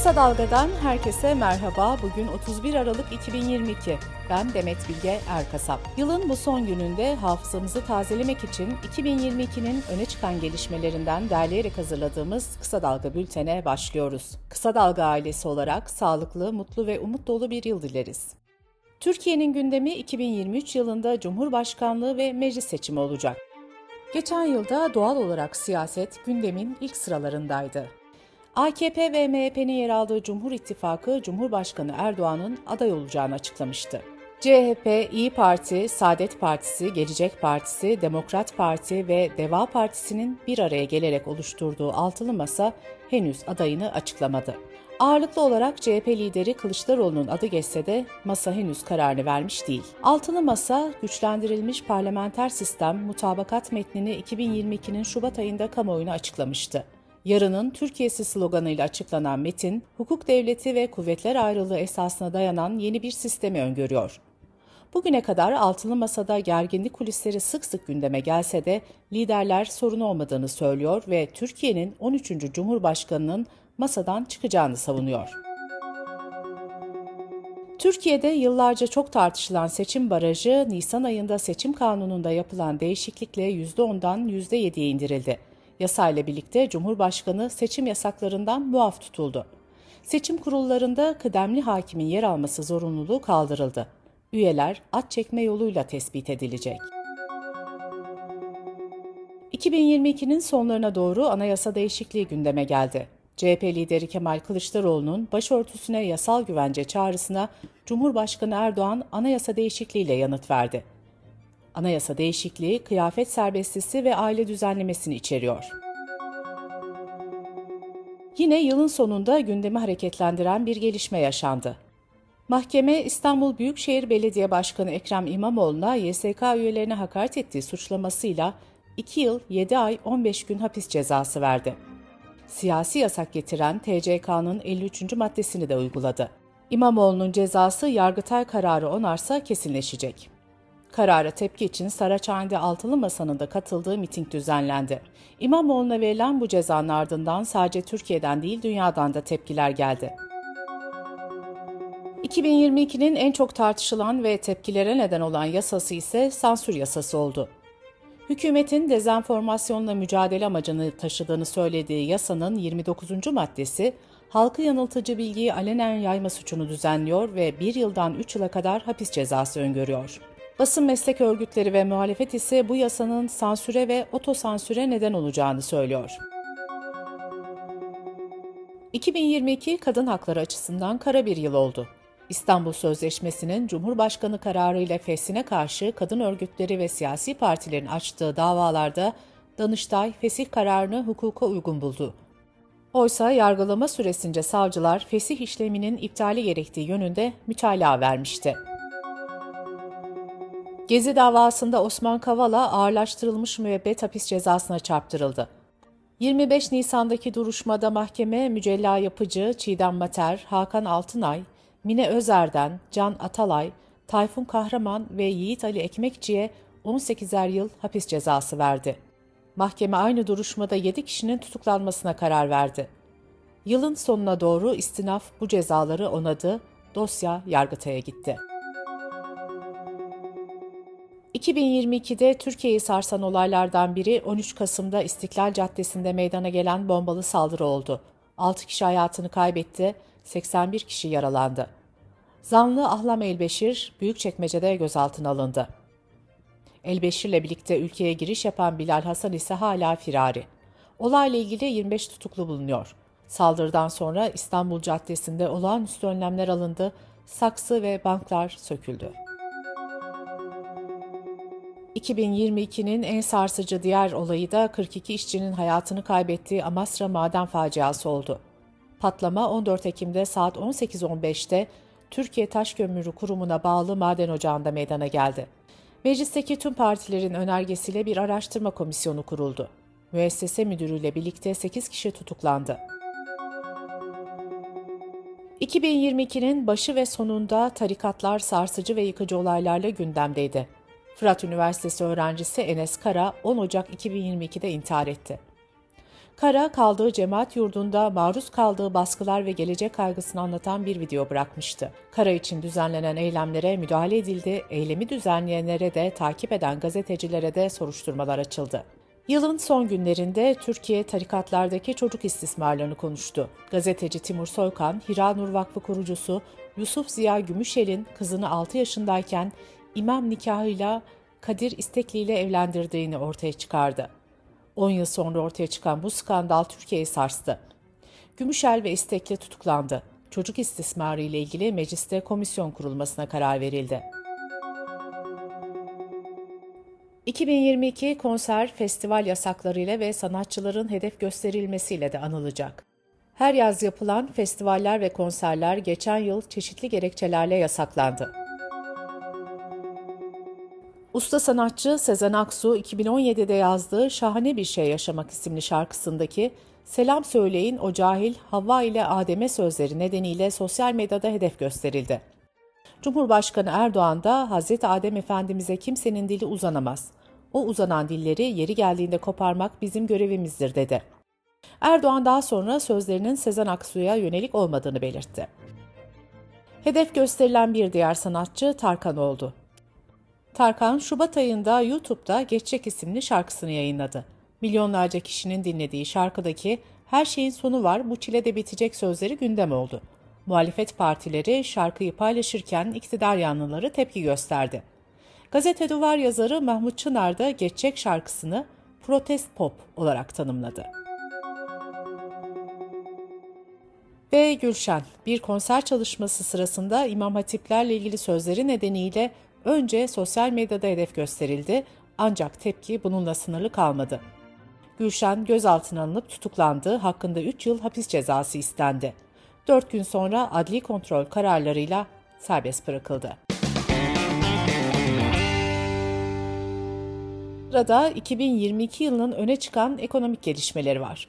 Kısa Dalga'dan herkese merhaba. Bugün 31 Aralık 2022. Ben Demet Bilge Erkasap. Yılın bu son gününde hafızamızı tazelemek için 2022'nin öne çıkan gelişmelerinden derleyerek hazırladığımız Kısa Dalga bültene başlıyoruz. Kısa Dalga ailesi olarak sağlıklı, mutlu ve umut dolu bir yıl dileriz. Türkiye'nin gündemi 2023 yılında Cumhurbaşkanlığı ve meclis seçimi olacak. Geçen yılda doğal olarak siyaset gündemin ilk sıralarındaydı. AKP ve MHP'nin yer aldığı Cumhur İttifakı Cumhurbaşkanı Erdoğan'ın aday olacağını açıklamıştı. CHP, İyi Parti, Saadet Partisi, Gelecek Partisi, Demokrat Parti ve Deva Partisi'nin bir araya gelerek oluşturduğu altılı masa henüz adayını açıklamadı. Ağırlıklı olarak CHP lideri Kılıçdaroğlu'nun adı geçse de masa henüz kararını vermiş değil. Altılı masa, güçlendirilmiş parlamenter sistem mutabakat metnini 2022'nin Şubat ayında kamuoyuna açıklamıştı. Yarının Türkiye'si sloganıyla açıklanan metin, hukuk devleti ve kuvvetler ayrılığı esasına dayanan yeni bir sistemi öngörüyor. Bugüne kadar altılı masada gerginlik kulisleri sık sık gündeme gelse de liderler sorun olmadığını söylüyor ve Türkiye'nin 13. Cumhurbaşkanı'nın masadan çıkacağını savunuyor. Türkiye'de yıllarca çok tartışılan seçim barajı Nisan ayında seçim kanununda yapılan değişiklikle %10'dan %7'ye indirildi. Yasayla birlikte Cumhurbaşkanı seçim yasaklarından muaf tutuldu. Seçim kurullarında kıdemli hakimin yer alması zorunluluğu kaldırıldı. Üyeler at çekme yoluyla tespit edilecek. 2022'nin sonlarına doğru anayasa değişikliği gündeme geldi. CHP lideri Kemal Kılıçdaroğlu'nun başörtüsüne yasal güvence çağrısına Cumhurbaşkanı Erdoğan anayasa değişikliğiyle yanıt verdi. Anayasa değişikliği kıyafet serbestisi ve aile düzenlemesini içeriyor. Yine yılın sonunda gündemi hareketlendiren bir gelişme yaşandı. Mahkeme İstanbul Büyükşehir Belediye Başkanı Ekrem İmamoğlu'na YSK üyelerine hakaret ettiği suçlamasıyla 2 yıl 7 ay 15 gün hapis cezası verdi. Siyasi yasak getiren TCK'nın 53. maddesini de uyguladı. İmamoğlu'nun cezası Yargıtay kararı onarsa kesinleşecek. Karara tepki için Saraçhane'de Altılı Masa'nın da katıldığı miting düzenlendi. İmamoğlu'na verilen bu cezanın ardından sadece Türkiye'den değil dünyadan da tepkiler geldi. 2022'nin en çok tartışılan ve tepkilere neden olan yasası ise sansür yasası oldu. Hükümetin dezenformasyonla mücadele amacını taşıdığını söylediği yasanın 29. maddesi, halkı yanıltıcı bilgiyi alenen yayma suçunu düzenliyor ve bir yıldan 3 yıla kadar hapis cezası öngörüyor. Basın meslek örgütleri ve muhalefet ise bu yasanın sansüre ve otosansüre neden olacağını söylüyor. 2022 kadın hakları açısından kara bir yıl oldu. İstanbul Sözleşmesi'nin Cumhurbaşkanı kararıyla fesine karşı kadın örgütleri ve siyasi partilerin açtığı davalarda Danıştay fesih kararını hukuka uygun buldu. Oysa yargılama süresince savcılar fesih işleminin iptali gerektiği yönünde mütalaa vermişti. Gezi davasında Osman Kavala ağırlaştırılmış müebbet hapis cezasına çarptırıldı. 25 Nisan'daki duruşmada mahkeme Mücella Yapıcı, Çiğdem Mater, Hakan Altınay, Mine Özer'den, Can Atalay, Tayfun Kahraman ve Yiğit Ali Ekmekçi'ye 18'er yıl hapis cezası verdi. Mahkeme aynı duruşmada 7 kişinin tutuklanmasına karar verdi. Yılın sonuna doğru istinaf bu cezaları onadı, dosya Yargıtay'a gitti. 2022'de Türkiye'yi sarsan olaylardan biri 13 Kasım'da İstiklal Caddesi'nde meydana gelen bombalı saldırı oldu. 6 kişi hayatını kaybetti, 81 kişi yaralandı. Zanlı Ahlam Elbeşir Büyükçekmece'de gözaltına alındı. Elbeşir'le birlikte ülkeye giriş yapan Bilal Hasan ise hala firari. Olayla ilgili 25 tutuklu bulunuyor. Saldırıdan sonra İstanbul Caddesi'nde olağanüstü önlemler alındı, saksı ve banklar söküldü. 2022'nin en sarsıcı diğer olayı da 42 işçinin hayatını kaybettiği Amasra maden faciası oldu. Patlama 14 Ekim'de saat 18.15'te Türkiye Taş Kömürü Kurumu'na bağlı maden ocağında meydana geldi. Meclisteki tüm partilerin önergesiyle bir araştırma komisyonu kuruldu. Müessese müdürüyle birlikte 8 kişi tutuklandı. 2022'nin başı ve sonunda tarikatlar sarsıcı ve yıkıcı olaylarla gündemdeydi. Fırat Üniversitesi öğrencisi Enes Kara 10 Ocak 2022'de intihar etti. Kara kaldığı cemaat yurdunda maruz kaldığı baskılar ve gelecek kaygısını anlatan bir video bırakmıştı. Kara için düzenlenen eylemlere müdahale edildi, eylemi düzenleyenlere de takip eden gazetecilere de soruşturmalar açıldı. Yılın son günlerinde Türkiye tarikatlardaki çocuk istismarlarını konuştu. Gazeteci Timur Soykan, Hira Nur Vakfı kurucusu Yusuf Ziya Gümüşel'in kızını 6 yaşındayken imam nikahıyla Kadir İstekli ile evlendirdiğini ortaya çıkardı. 10 yıl sonra ortaya çıkan bu skandal Türkiye'yi sarstı. Gümüşel ve İstekli tutuklandı. Çocuk istismarı ile ilgili mecliste komisyon kurulmasına karar verildi. 2022 konser, festival yasaklarıyla ve sanatçıların hedef gösterilmesiyle de anılacak. Her yaz yapılan festivaller ve konserler geçen yıl çeşitli gerekçelerle yasaklandı. Usta sanatçı Sezen Aksu 2017'de yazdığı Şahane Bir Şey Yaşamak isimli şarkısındaki Selam söyleyin o cahil Havva ile Adem'e sözleri nedeniyle sosyal medyada hedef gösterildi. Cumhurbaşkanı Erdoğan da Hazreti Adem Efendimiz'e kimsenin dili uzanamaz. O uzanan dilleri yeri geldiğinde koparmak bizim görevimizdir dedi. Erdoğan daha sonra sözlerinin Sezen Aksu'ya yönelik olmadığını belirtti. Hedef gösterilen bir diğer sanatçı Tarkan oldu. Tarkan, Şubat ayında YouTube'da Geçecek isimli şarkısını yayınladı. Milyonlarca kişinin dinlediği şarkıdaki her şeyin sonu var, bu çile de bitecek sözleri gündem oldu. Muhalefet partileri şarkıyı paylaşırken iktidar yanlıları tepki gösterdi. Gazete Duvar yazarı Mahmut Çınar da Geçecek şarkısını protest pop olarak tanımladı. Ve Gülşen, bir konser çalışması sırasında İmam Hatiplerle ilgili sözleri nedeniyle önce sosyal medyada hedef gösterildi ancak tepki bununla sınırlı kalmadı. Gülşen gözaltına alınıp tutuklandı, hakkında 3 yıl hapis cezası istendi. 4 gün sonra adli kontrol kararlarıyla serbest bırakıldı. Sırada 2022 yılının öne çıkan ekonomik gelişmeleri var.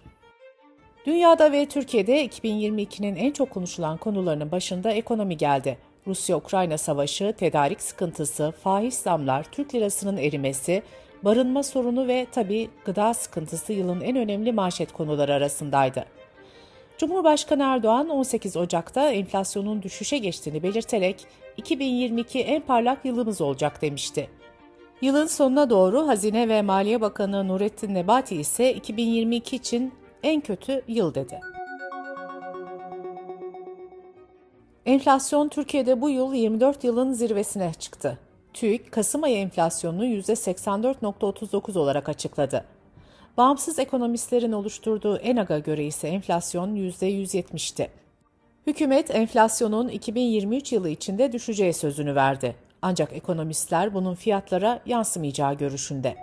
Dünyada ve Türkiye'de 2022'nin en çok konuşulan konularının başında ekonomi geldi. Rusya-Ukrayna savaşı, tedarik sıkıntısı, faiz zamlar, Türk lirasının erimesi, barınma sorunu ve tabi gıda sıkıntısı yılın en önemli manşet konuları arasındaydı. Cumhurbaşkanı Erdoğan 18 Ocak'ta enflasyonun düşüşe geçtiğini belirterek 2022 en parlak yılımız olacak demişti. Yılın sonuna doğru Hazine ve Maliye Bakanı Nurettin Nebati ise 2022 için en kötü yıl dedi. Enflasyon Türkiye'de bu yıl 24 yılın zirvesine çıktı. TÜİK, Kasım ayı enflasyonunu %84.39 olarak açıkladı. Bağımsız ekonomistlerin oluşturduğu ENAG'a göre ise enflasyon %170'ti. Hükümet enflasyonun 2023 yılı içinde düşeceği sözünü verdi. Ancak ekonomistler bunun fiyatlara yansımayacağı görüşünde.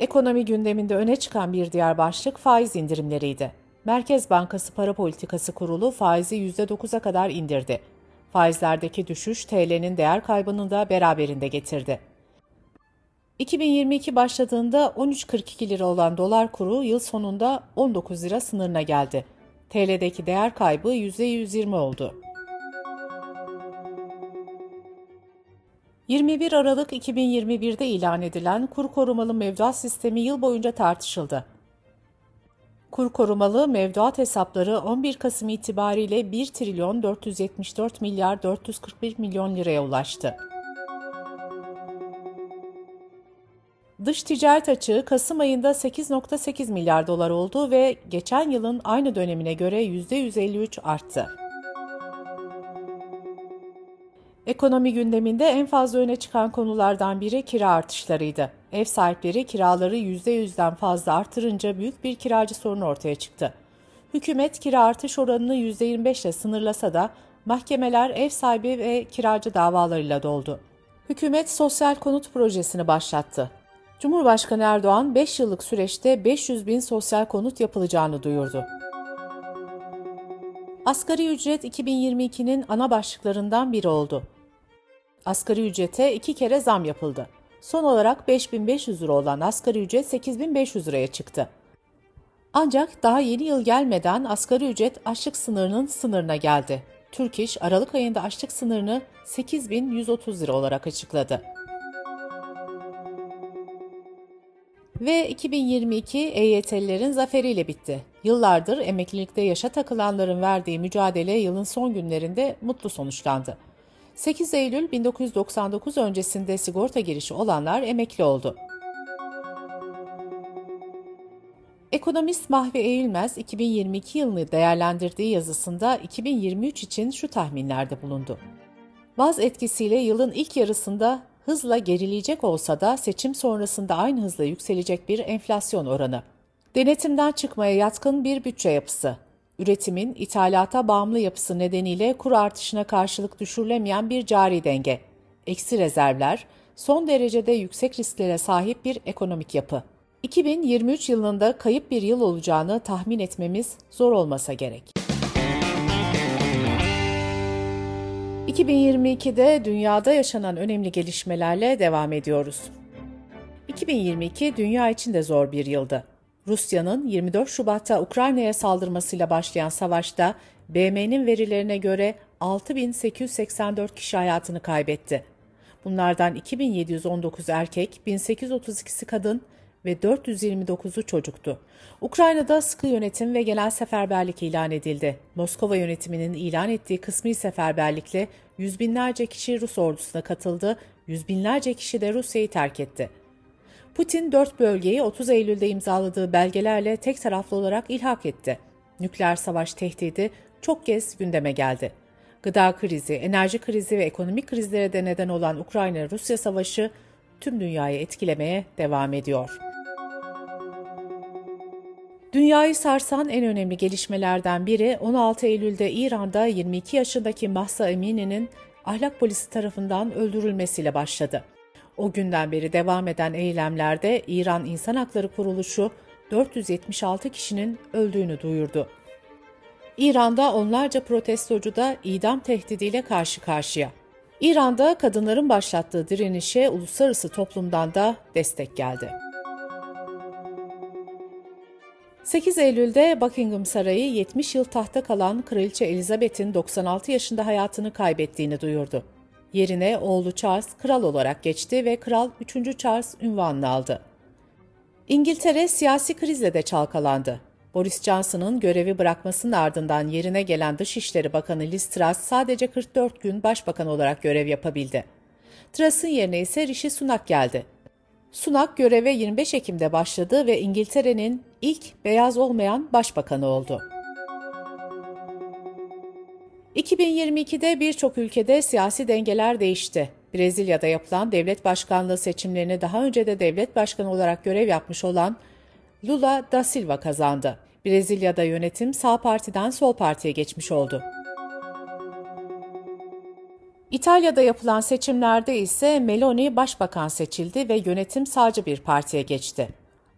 Ekonomi gündeminde öne çıkan bir diğer başlık faiz indirimleriydi. Merkez Bankası Para Politikası Kurulu faizi %9'a kadar indirdi. Faizlerdeki düşüş TL'nin değer kaybını da beraberinde getirdi. 2022 başladığında 13.42 lira olan dolar kuru yıl sonunda 19 lira sınırına geldi. TL'deki değer kaybı %120 oldu. 21 Aralık 2021'de ilan edilen kur korumalı mevduat sistemi yıl boyunca tartışıldı. Kur korumalı mevduat hesapları 11 Kasım itibariyle 1 trilyon 474 milyar 441 milyon liraya ulaştı. Dış ticaret açığı Kasım ayında 8.8 milyar dolar oldu ve geçen yılın aynı dönemine göre %153 arttı. Ekonomi gündeminde en fazla öne çıkan konulardan biri kira artışlarıydı. Ev sahipleri kiraları %100'den fazla artırınca büyük bir kiracı sorunu ortaya çıktı. Hükümet kira artış oranını %25 ile sınırlasa da mahkemeler ev sahibi ve kiracı davalarıyla doldu. Hükümet sosyal konut projesini başlattı. Cumhurbaşkanı Erdoğan 5 yıllık süreçte 500 bin sosyal konut yapılacağını duyurdu. Asgari ücret 2022'nin ana başlıklarından biri oldu. Asgari ücrete iki kere zam yapıldı. Son olarak 5500 lira olan asgari ücret 8500 liraya çıktı. Ancak daha yeni yıl gelmeden asgari ücret açlık sınırının sınırına geldi. Türk İş Aralık ayında açlık sınırını 8130 lira olarak açıkladı. Ve 2022 EYT'lilerin zaferiyle bitti. Yıllardır emeklilikte yaşa takılanların verdiği mücadele yılın son günlerinde mutlu sonuçlandı. 8 Eylül 1999 öncesinde sigorta girişi olanlar emekli oldu. Ekonomist Mahvi Eğilmez 2022 yılını değerlendirdiği yazısında 2023 için şu tahminlerde bulundu. Vaz etkisiyle yılın ilk yarısında hızla gerileyecek olsa da seçim sonrasında aynı hızla yükselecek bir enflasyon oranı. Denetimden çıkmaya yatkın bir bütçe yapısı. Üretimin ithalata bağımlı yapısı nedeniyle kur artışına karşılık düşürülemeyen bir cari denge. Eksi rezervler, son derecede yüksek risklere sahip bir ekonomik yapı. 2023 yılında kayıp bir yıl olacağını tahmin etmemiz zor olmasa gerek. 2022'de dünyada yaşanan önemli gelişmelerle devam ediyoruz. 2022 dünya için de zor bir yıldı. Rusya'nın 24 Şubat'ta Ukrayna'ya saldırmasıyla başlayan savaşta BM'nin verilerine göre 6884 kişi hayatını kaybetti. Bunlardan 2719 erkek, 1832'si kadın ve 429'u çocuktu. Ukrayna'da sıkı yönetim ve genel seferberlik ilan edildi. Moskova yönetiminin ilan ettiği kısmi seferberlikle yüz binlerce kişi Rus ordusuna katıldı, yüz binlerce kişi de Rusya'yı terk etti. Putin dört bölgeyi 30 Eylül'de imzaladığı belgelerle tek taraflı olarak ilhak etti. Nükleer savaş tehdidi çok kez gündeme geldi. Gıda krizi, enerji krizi ve ekonomik krizlere de neden olan Ukrayna-Rusya savaşı tüm dünyayı etkilemeye devam ediyor. Dünyayı sarsan en önemli gelişmelerden biri 16 Eylül'de İran'da 22 yaşındaki Mahsa Emini'nin ahlak polisi tarafından öldürülmesiyle başladı. O günden beri devam eden eylemlerde İran İnsan Hakları Kuruluşu 476 kişinin öldüğünü duyurdu. İran'da onlarca protestocu da idam tehdidiyle karşı karşıya. İran'da kadınların başlattığı direnişe uluslararası toplumdan da destek geldi. 8 Eylül'de Buckingham Sarayı 70 yıl tahta kalan Kraliçe Elizabeth'in 96 yaşında hayatını kaybettiğini duyurdu. Yerine oğlu Charles kral olarak geçti ve Kral 3. Charles ünvanını aldı. İngiltere siyasi krizle de çalkalandı. Boris Johnson'ın görevi bırakmasının ardından yerine gelen Dışişleri Bakanı Liz Truss sadece 44 gün başbakan olarak görev yapabildi. Truss'ın yerine ise Rishi Sunak geldi. Sunak göreve 25 Ekim'de başladı ve İngiltere'nin ilk beyaz olmayan başbakanı oldu. 2022'de birçok ülkede siyasi dengeler değişti. Brezilya'da yapılan devlet başkanlığı seçimlerini daha önce de devlet başkanı olarak görev yapmış olan Lula da Silva kazandı. Brezilya'da yönetim sağ partiden sol partiye geçmiş oldu. İtalya'da yapılan seçimlerde ise Meloni başbakan seçildi ve yönetim sağcı bir partiye geçti.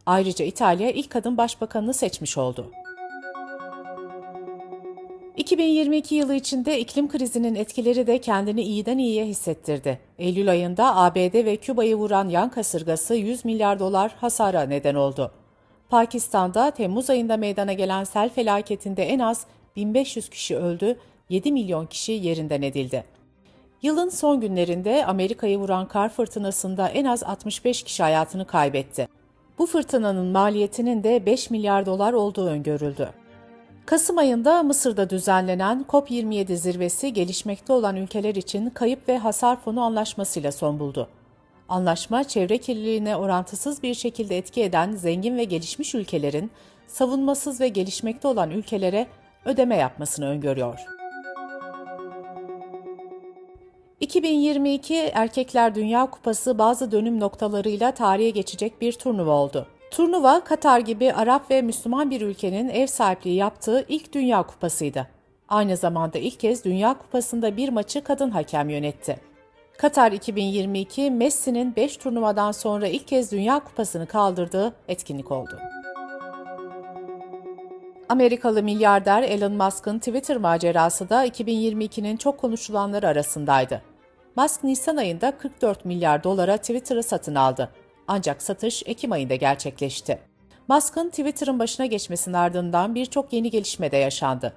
Ayrıca İtalya ilk kadın başbakanını seçmiş oldu. 2022 yılı içinde iklim krizinin etkileri de kendini iyiden iyiye hissettirdi. Eylül ayında ABD ve Küba'yı vuran yan kasırgası 100 milyar dolar hasara neden oldu. Pakistan'da Temmuz ayında meydana gelen sel felaketinde en az 1500 kişi öldü, 7 milyon kişi yerinden edildi. Yılın son günlerinde Amerika'yı vuran kar fırtınasında en az 65 kişi hayatını kaybetti. Bu fırtınanın maliyetinin de 5 milyar dolar olduğu öngörüldü. Kasım ayında Mısır'da düzenlenen COP27 zirvesi gelişmekte olan ülkeler için kayıp ve hasar fonu anlaşmasıyla son buldu. Anlaşma, çevre kirliliğine orantısız bir şekilde etki eden zengin ve gelişmiş ülkelerin savunmasız ve gelişmekte olan ülkelere ödeme yapmasını öngörüyor. 2022 Erkekler Dünya Kupası bazı dönüm noktalarıyla tarihe geçecek bir turnuva oldu. Turnuva, Katar gibi Arap ve Müslüman bir ülkenin ev sahipliği yaptığı ilk Dünya Kupası'ydı. Aynı zamanda ilk kez Dünya Kupası'nda bir maçı kadın hakem yönetti. Katar 2022, Messi'nin 5 turnuvadan sonra ilk kez Dünya Kupası'nı kaldırdığı etkinlik oldu. Amerikalı milyarder Elon Musk'ın Twitter macerası da 2022'nin çok konuşulanları arasındaydı. Musk Nisan ayında 44 milyar dolara Twitter'ı satın aldı. Ancak satış Ekim ayında gerçekleşti. Musk'ın Twitter'ın başına geçmesinin ardından birçok yeni gelişme de yaşandı.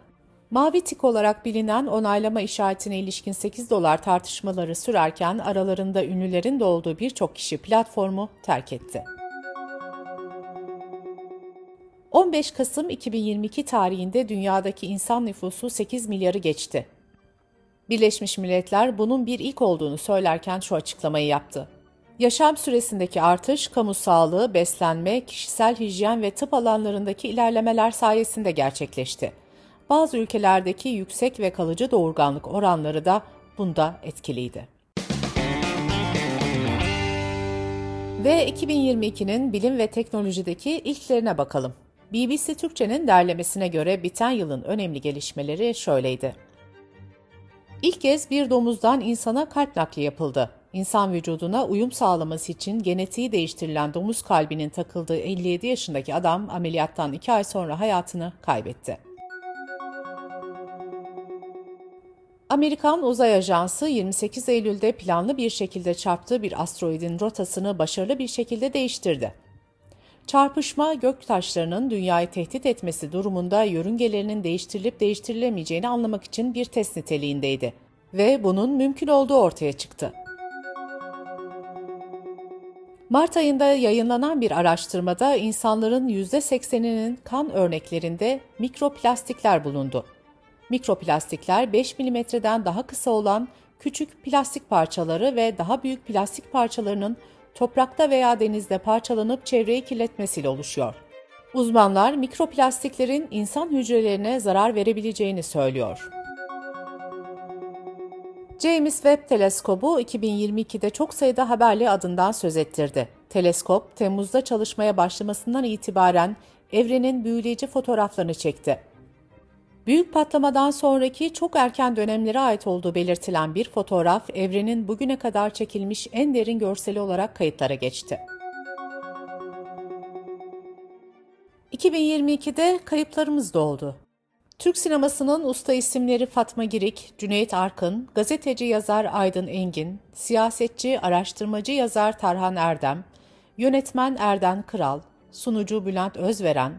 Mavi tik olarak bilinen onaylama işaretine ilişkin 8 dolar tartışmaları sürerken aralarında ünlülerin de olduğu birçok kişi platformu terk etti. 15 Kasım 2022 tarihinde dünyadaki insan nüfusu 8 milyarı geçti. Birleşmiş Milletler bunun bir ilk olduğunu söylerken şu açıklamayı yaptı. Yaşam süresindeki artış, kamu sağlığı, beslenme, kişisel hijyen ve tıp alanlarındaki ilerlemeler sayesinde gerçekleşti. Bazı ülkelerdeki yüksek ve kalıcı doğurganlık oranları da bunda etkiliydi. Ve 2022'nin bilim ve teknolojideki ilklerine bakalım. BBC Türkçe'nin derlemesine göre biten yılın önemli gelişmeleri şöyleydi. İlk kez bir domuzdan insana kalp nakli yapıldı. İnsan vücuduna uyum sağlaması için genetiği değiştirilen domuz kalbinin takıldığı 57 yaşındaki adam ameliyattan 2 ay sonra hayatını kaybetti. Amerikan Uzay Ajansı 28 Eylül'de planlı bir şekilde çarptığı bir asteroidin rotasını başarılı bir şekilde değiştirdi. Çarpışma gök taşlarının dünyayı tehdit etmesi durumunda yörüngelerinin değiştirilip değiştirilemeyeceğini anlamak için bir test niteliğindeydi ve bunun mümkün olduğu ortaya çıktı. Mart ayında yayınlanan bir araştırmada insanların %80'inin kan örneklerinde mikroplastikler bulundu. Mikroplastikler 5 milimetreden daha kısa olan küçük plastik parçaları ve daha büyük plastik parçalarının toprakta veya denizde parçalanıp çevreyi kirletmesiyle oluşuyor. Uzmanlar mikroplastiklerin insan hücrelerine zarar verebileceğini söylüyor. James Webb Teleskobu 2022'de çok sayıda haberli adından söz ettirdi. Teleskop, Temmuz'da çalışmaya başlamasından itibaren evrenin büyüleyici fotoğraflarını çekti. Büyük patlamadan sonraki çok erken dönemlere ait olduğu belirtilen bir fotoğraf, evrenin bugüne kadar çekilmiş en derin görseli olarak kayıtlara geçti. 2022'de kayıplarımız da oldu. Türk sinemasının usta isimleri Fatma Girik, Cüneyt Arkın, gazeteci yazar Aydın Engin, siyasetçi, araştırmacı yazar Tarhan Erdem, yönetmen Erden Kral, sunucu Bülent Özveren,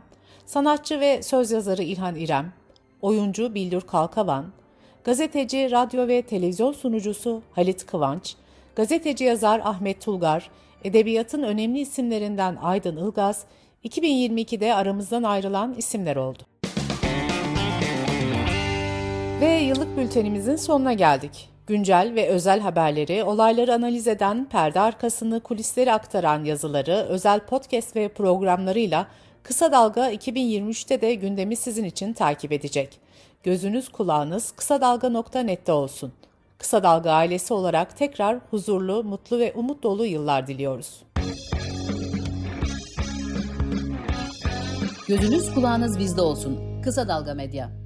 sanatçı ve söz yazarı İlhan İrem, oyuncu Bildur Kalkavan, gazeteci, radyo ve televizyon sunucusu Halit Kıvanç, gazeteci yazar Ahmet Tulgar, edebiyatın önemli isimlerinden Aydın Ilgaz, 2022'de aramızdan ayrılan isimler oldu. Ve yıllık bültenimizin sonuna geldik. Güncel ve özel haberleri, olayları analiz eden, perde arkasını, kulisleri aktaran yazıları, özel podcast ve programlarıyla Kısa Dalga 2023'te de gündemi sizin için takip edecek. Gözünüz kulağınız kısa dalga.net'te olsun. Kısa Dalga ailesi olarak tekrar huzurlu, mutlu ve umut dolu yıllar diliyoruz. Gözünüz kulağınız bizde olsun. Kısa Dalga Medya.